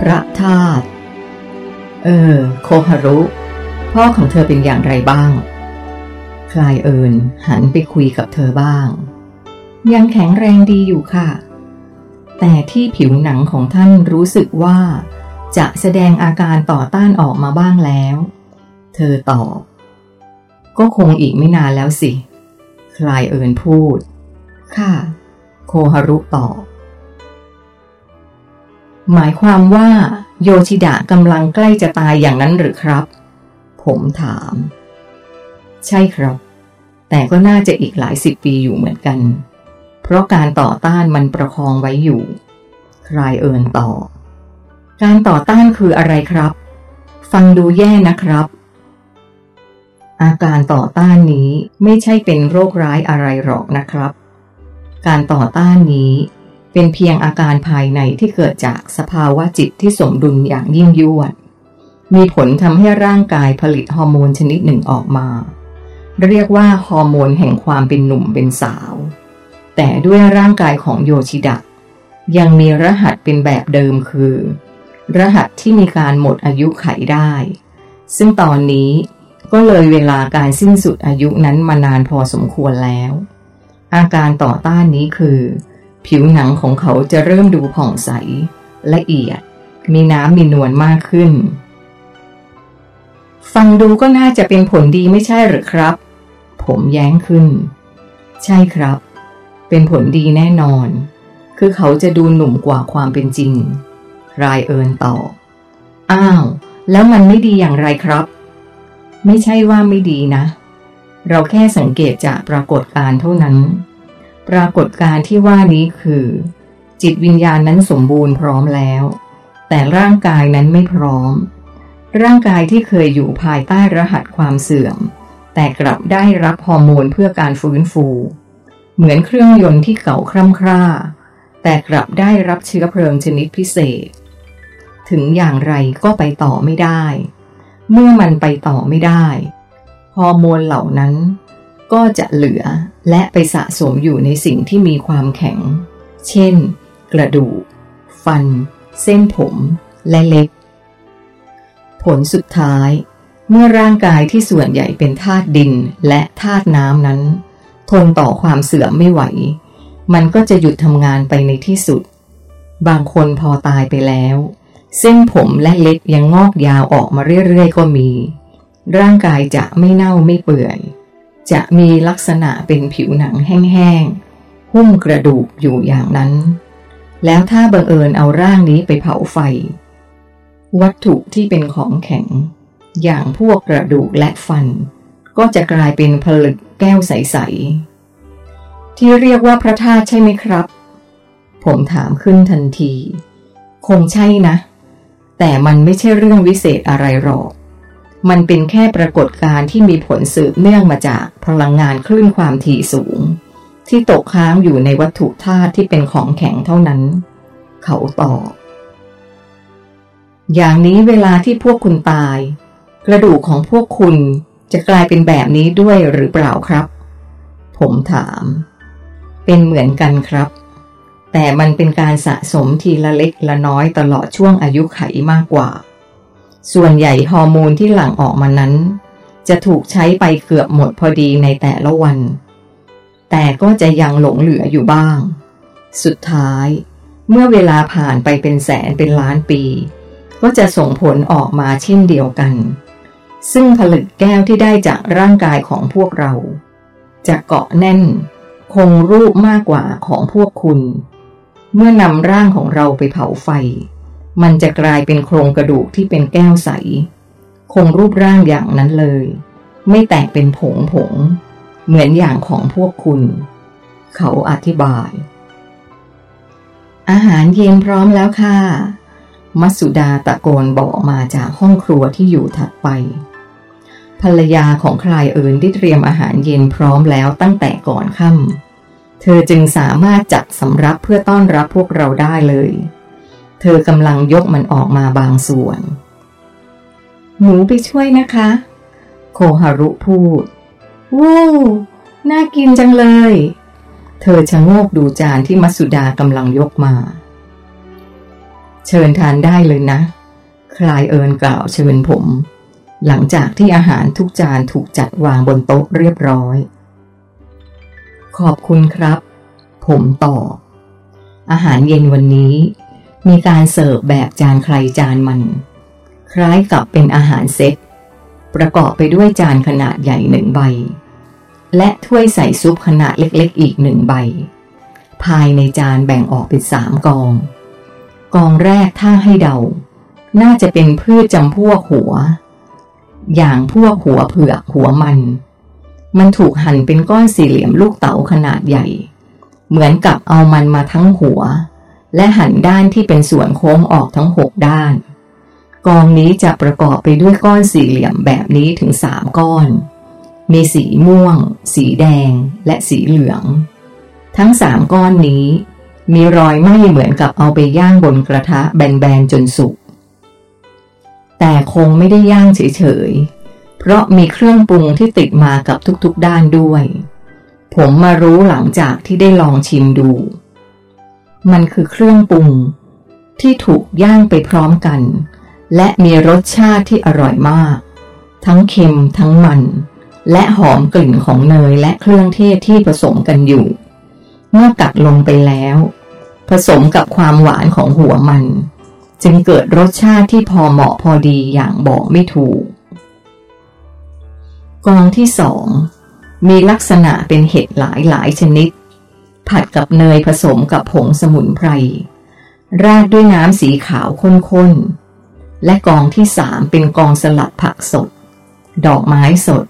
พระธาตุเออ โคฮารุ พ่อของเธอเป็นอย่างไรบ้าง คลายเอิญหันไปคุยกับเธอบ้าง ยังแข็งแรงดีอยู่ค่ะ แต่ที่ผิวหนังของท่านรู้สึกว่า จะแสดงอาการต่อต้านออกมาบ้างแล้ว เธอตอบ ก็คงอีกไม่นานแล้วสิ คลายเอิญพูด ค่ะ โคฮารุตอบ หมายความว่าโยชิดะกำลังใกล้จะตายอย่างนั้นหรือครับ ผมถาม ใช่ครับ แต่ก็น่าจะอีกหลายสิบปีอยู่เหมือนกัน เพราะการต่อต้านมันประคองไว้อยู่ ใคลายเอิญต่อ การต่อต้านคืออะไรครับ ฟังดูแย่นะครับ อาการต่อต้านนี้ไม่ใช่เป็นโรคร้ายอะไรหรอกนะครับ การต่อต้านนี้ เป็นเพียงอาการภายในที่เกิดจากสภาวะจิตที่สมดุลอย่างยิ่งยวด มีผลทำให้ร่างกายผลิตฮอร์โมนชนิดหนึ่งออกมา เรียกว่าฮอร์โมนแห่งความเป็นหนุ่มเป็นสาว แต่ด้วยร่างกายของโยชิดะ ยังมีรหัสเป็นแบบเดิมคือ รหัสที่มีการหมดอายุไขได้ ซึ่งตอนนี้ก็เลยเวลาการสิ้นสุดอายุนั้นมานานพอสมควรแล้ว อาการต่อต้านนี้คือ ผิวหนังของเขาจะเริ่มดูผ่องใส ละเอียด มีน้ำมีนวลมากขึ้น ฟังดูก็น่าจะเป็นผลดีไม่ใช่หรือครับ ผมแย้งขึ้น ใช่ครับ เป็นผลดีแน่นอน คือเขาจะดูหนุ่มกว่าความเป็นจริง รายเอินตอบอ้าว แล้วมันไม่ดีอย่างไรครับ ไม่ใช่ว่าไม่ดีนะ เราแค่สังเกตจากปรากฏการเท่านั้น ปรากฏการที่ว่านี้คือ จิตวิญญาณนั้นสมบูรณ์พร้อมแล้ว แต่ร่างกายนั้นไม่พร้อม ร่างกายที่เคยอยู่ภายใต้รหัสความเสื่อม แต่กลับได้รับฮอร์โมนเพื่อการฟื้นฟู เหมือนเครื่องยนต์ที่เก่าคร่ำคร่า แต่กลับได้รับเชื้อเพลิงชนิดพิเศษ ถึงอย่างไรก็ไปต่อไม่ได้ เมื่อมันไปต่อไม่ได้ฮอร์โมนเหล่านั้น ก็จะเหลือและไปสะสมอยู่ในสิ่งที่มีความแข็ง เช่น กระดูก ฟัน เส้นผมและเล็บ ผลสุดท้าย เมื่อร่างกายที่ส่วนใหญ่เป็นธาตุดินและธาตุน้ำนั้น ทนต่อความเสื่อมไม่ไหว มันก็จะหยุดทำงานไปในที่สุด บางคนพอตายไปแล้ว เส้นผมและเล็บยังงอกยาวออกมาเรื่อยๆก็มี ร่างกายจะไม่เน่าไม่เปื่อย จะมีลักษณะเป็นผิวหนังแห้งๆ หุ้มกระดูกอยู่อย่างนั้น แล้วถ้าบังเอิญเอาร่างนี้ไปเผาไฟ วัตถุที่เป็นของแข็ง อย่างพวกกระดูกและฟัน ก็จะกลายเป็นผลึกแก้วใส ๆ ที่เรียกว่าพระธาตุใช่ไหมครับ ผมถามขึ้นทันที คงใช่นะ แต่มันไม่ใช่เรื่องวิเศษอะไรหรอก มันเป็นแค่ปรากฏการณ์ที่มีผลสืบเนื่องมาจากพลังงานคลื่นความถี่สูง ที่ตกค้างอยู่ในวัตถุธาตุที่เป็นของแข็งเท่านั้น เขาตอบอย่างนี้เวลาที่พวกคุณตาย กระดูกของพวกคุณจะกลายเป็นแบบนี้ด้วยหรือเปล่าครับ ผมถาม เป็นเหมือนกันครับ แต่มันเป็นการสะสมทีละเล็กละน้อยตลอดช่วงอายุไขมากกว่า ส่วนใหญ่ฮอร์โมนที่หลั่งออกมานั้น จะถูกใช้ไปเกือบหมดพอดีในแต่ละวัน แต่ก็จะยังหลงเหลืออยู่บ้าง สุดท้าย เมื่อเวลาผ่านไปเป็นแสนเป็นล้านปี ก็จะส่งผลออกมาเช่นเดียวกัน ซึ่งผลึกแก้วที่ได้จากร่างกายของพวกเรา จะเกาะแน่น คงรูปมากกว่าของพวกคุณ เมื่อนำร่างของเราไปเผาไฟ มันจะกลายเป็นโครงกระดูกที่เป็นแก้วใส คงรูปร่างอย่างนั้นเลย ไม่แตกเป็นผงผง เหมือนอย่างของพวกคุณ เขาอธิบาย อาหารเย็นพร้อมแล้วค่ะ มัสุดาตะโกนบอกมาจากห้องครัวที่อยู่ถัดไป ภรรยาของใคลายเอิญได้เตรียมอาหารเย็นพร้อมแล้วตั้งแต่ก่อนค่ำเธอจึงสามารถจัดสำรับเพื่อต้อนรับพวกเราได้เลย เธอกำลังยกมันออกมาบางส่วน หนูไปช่วยนะคะ โคฮารุพูด วู้ น่ากินจังเลย เธอชะโงกดูจานที่มัสสุดากำลังยกมา เชิญทานได้เลยนะ คลายเอิญกล่าวเชิญผม หลังจากที่อาหารทุกจานถูกจัดวางบนโต๊ะเรียบร้อย ขอบคุณครับ ผมตอบอาหารเย็นวันนี้ มีการเสิร์ฟแบบจานใครจานมัน คล้ายกับเป็นอาหารเซตประกอบไปด้วยจานขนาดใหญ่หนึ่งใบ และถ้วยใส่ซุปขนาดเล็กๆอีกหนึ่งใบ ภายในจานแบ่งออกเป็นสามกอง กองแรกถ้าให้เดา น่าจะเป็นพืชจำพวกหัว อย่างพวกหัวเผือกหัวมัน มันถูกหั่นเป็นก้อนสี่เหลี่ยมลูกเต๋าขนาดใหญ่ เหมือนกับเอามันมาทั้งหัว และหันด้านที่เป็นส่วนโค้งออกทั้งหกด้าน กองนี้จะประกอบไปด้วยก้อนสี่เหลี่ยมแบบนี้ถึงสามก้อน มีสีม่วง สีแดง และสีเหลือง ทั้งสามก้อนนี้ มีรอยไหม้เหมือนกับเอาไปย่างบนกระทะแบนๆจนสุก แต่คงไม่ได้ย่างเฉยๆ เพราะมีเครื่องปรุงที่ติดมากับทุกๆด้านด้วย ผมมารู้หลังจากที่ได้ลองชิมดู มันคือเครื่องปรุง ที่ถูกย่างไปพร้อมกัน และมีรสชาติที่อร่อยมาก ทั้งเค็มทั้งมัน และหอมกลิ่นของเนยและเครื่องเทศที่ผสมกันอยู่ เมื่อกัดลงไปแล้ว ผสมกับความหวานของหัวมัน จึงเกิดรสชาติที่พอเหมาะพอดีอย่างบอกไม่ถูก กองที่สองมีลักษณะเป็นเห็ดหลายหลายชนิด ผัดกับเนยผสมกับผงสมุนไพร ราดด้วยน้ำสีขาวข้นๆ และกองที่สามเป็นกองสลัดผักสด ดอกไม้สด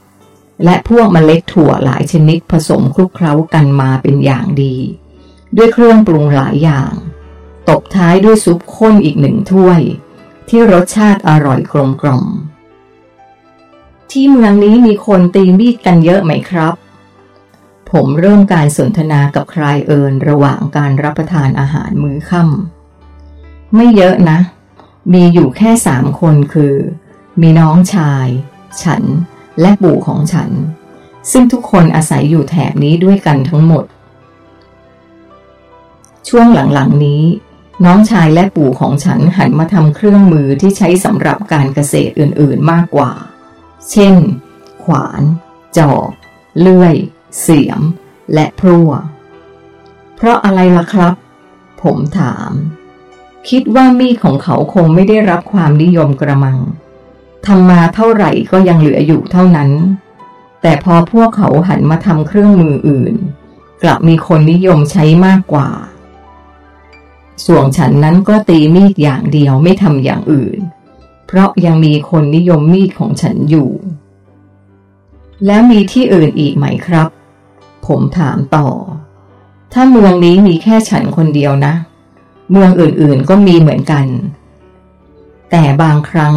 และพวกเมล็ดถั่วหลายชนิดผสมคลุกเคล้ากันมาเป็นอย่างดี ด้วยเครื่องปรุงหลายอย่าง ตบท้ายด้วยซุปข้นอีกหนึ่งถ้วย ที่รสชาติอร่อยกลมกล่อมที่เมืองนี้มีคนตีมีดกันเยอะไหมครับ ผมเริ่มการสนทนากับใคลายเอินระหว่างการรับประทานอาหารมื้อค่ำไม่เยอะนะ มีอยู่แค่สามคนคือ มีน้องชาย ฉัน และปู่ของฉัน ซึ่งทุกคนอาศัยอยู่แถบนี้ด้วยกันทั้งหมด ช่วงหลังๆนี้ น้องชายและปู่ของฉันหันมาทำเครื่องมือที่ใช้สำหรับการเกษตรอื่นๆมากกว่า เช่น ขวาน จอบ เลื่อย เสียม และพรั่ว เพราะอะไรล่ะครับ ผมถาม คิดว่ามีดของเขาคงไม่ได้รับความนิยมกระมังทำมาเท่าไหร่ก็ยังเหลืออยู่เท่านั้น แต่พอพวกเขาหันมาทำเครื่องมืออื่น กลับมีคนนิยมใช้มากกว่า ส่วนฉันนั้นก็ตีมีดอย่างเดียวไม่ทำอย่างอื่น เพราะยังมีคนนิยมมีดของฉันอยู่ แล้วมีที่อื่นอีกไหมครับ ผมถามต่อ ถ้าเมืองนี้มีแค่ฉันคนเดียวนะ เมืองอื่นๆก็มีเหมือนกัน แต่บางครั้ง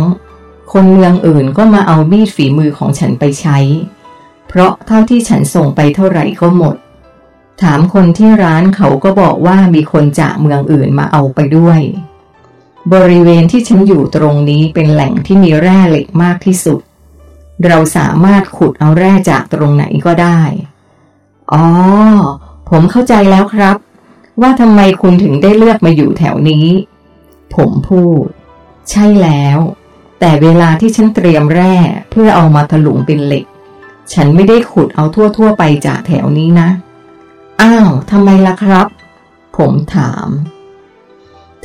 คนเมืองอื่นก็มาเอามีดฝีมือของฉันไปใช้ เพราะเท่าที่ฉันส่งไปเท่าไหร่ก็หมด ถามคนที่ร้านเขาก็บอกว่ามีคนจากเมืองอื่นมาเอาไปด้วย บริเวณที่ฉันอยู่ตรงนี้เป็นแหล่งที่มีแร่เหล็กมากที่สุดเราสามารถขุดเอาแร่จากตรงไหนก็ได้ อ๋อ ผมเข้าใจแล้วครับ ว่าทำไมคุณถึงได้เลือกมาอยู่แถวนี้ ผมพูด ใช่แล้ว แต่เวลาที่ฉันเตรียมแร่เพื่อเอามาถลุงเป็นเหล็ก ฉันไม่ได้ขุดเอาทั่วๆไปจากแถวนี้นะ อ้าวทำไมล่ะครับ ผมถาม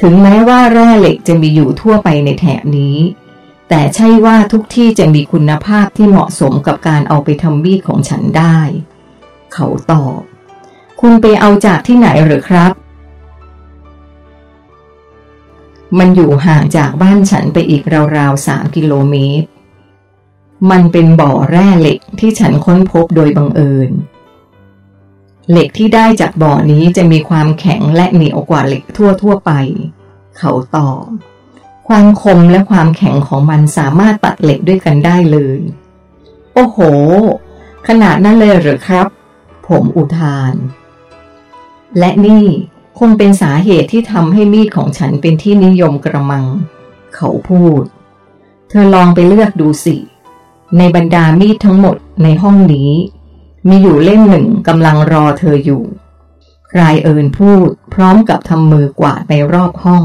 ถึงแม้ว่าแร่เหล็กจะมีอยู่ทั่วไปในแถบนี้แต่ใช่ว่าทุกที่จะมีคุณภาพที่เหมาะสมกับการเอาไปทำมีดของฉันได้ เขาตอบ คุณไปเอาจากที่ไหนหรือครับ มันอยู่ห่างจากบ้านฉันไปอีกราวๆสามกิโลเมตร มันเป็นบ่อแร่เหล็กที่ฉันค้นพบโดยบังเอิญ เหล็กที่ได้จากบ่อนี้จะมีความแข็งและเหนียวกว่าเหล็กทั่วๆไป เขาตอบความคมและความแข็งของมันสามารถตัดเหล็กด้วยกันได้เลย โอ้โห ขนาดนั้นเลยหรือครับ ผมอุทาน และนี่คงเป็นสาเหตุที่ทำให้มีดของฉันเป็นที่นิยมกระมัง เขาพูด เธอลองไปเลือกดูสิ ในบรรดามีดทั้งหมดในห้องนี้ มีอยู่เล่มหนึ่งกำลังรอเธออยู่คลายเอิญพูดพร้อมกับทำมือกวาดไปรอบห้อง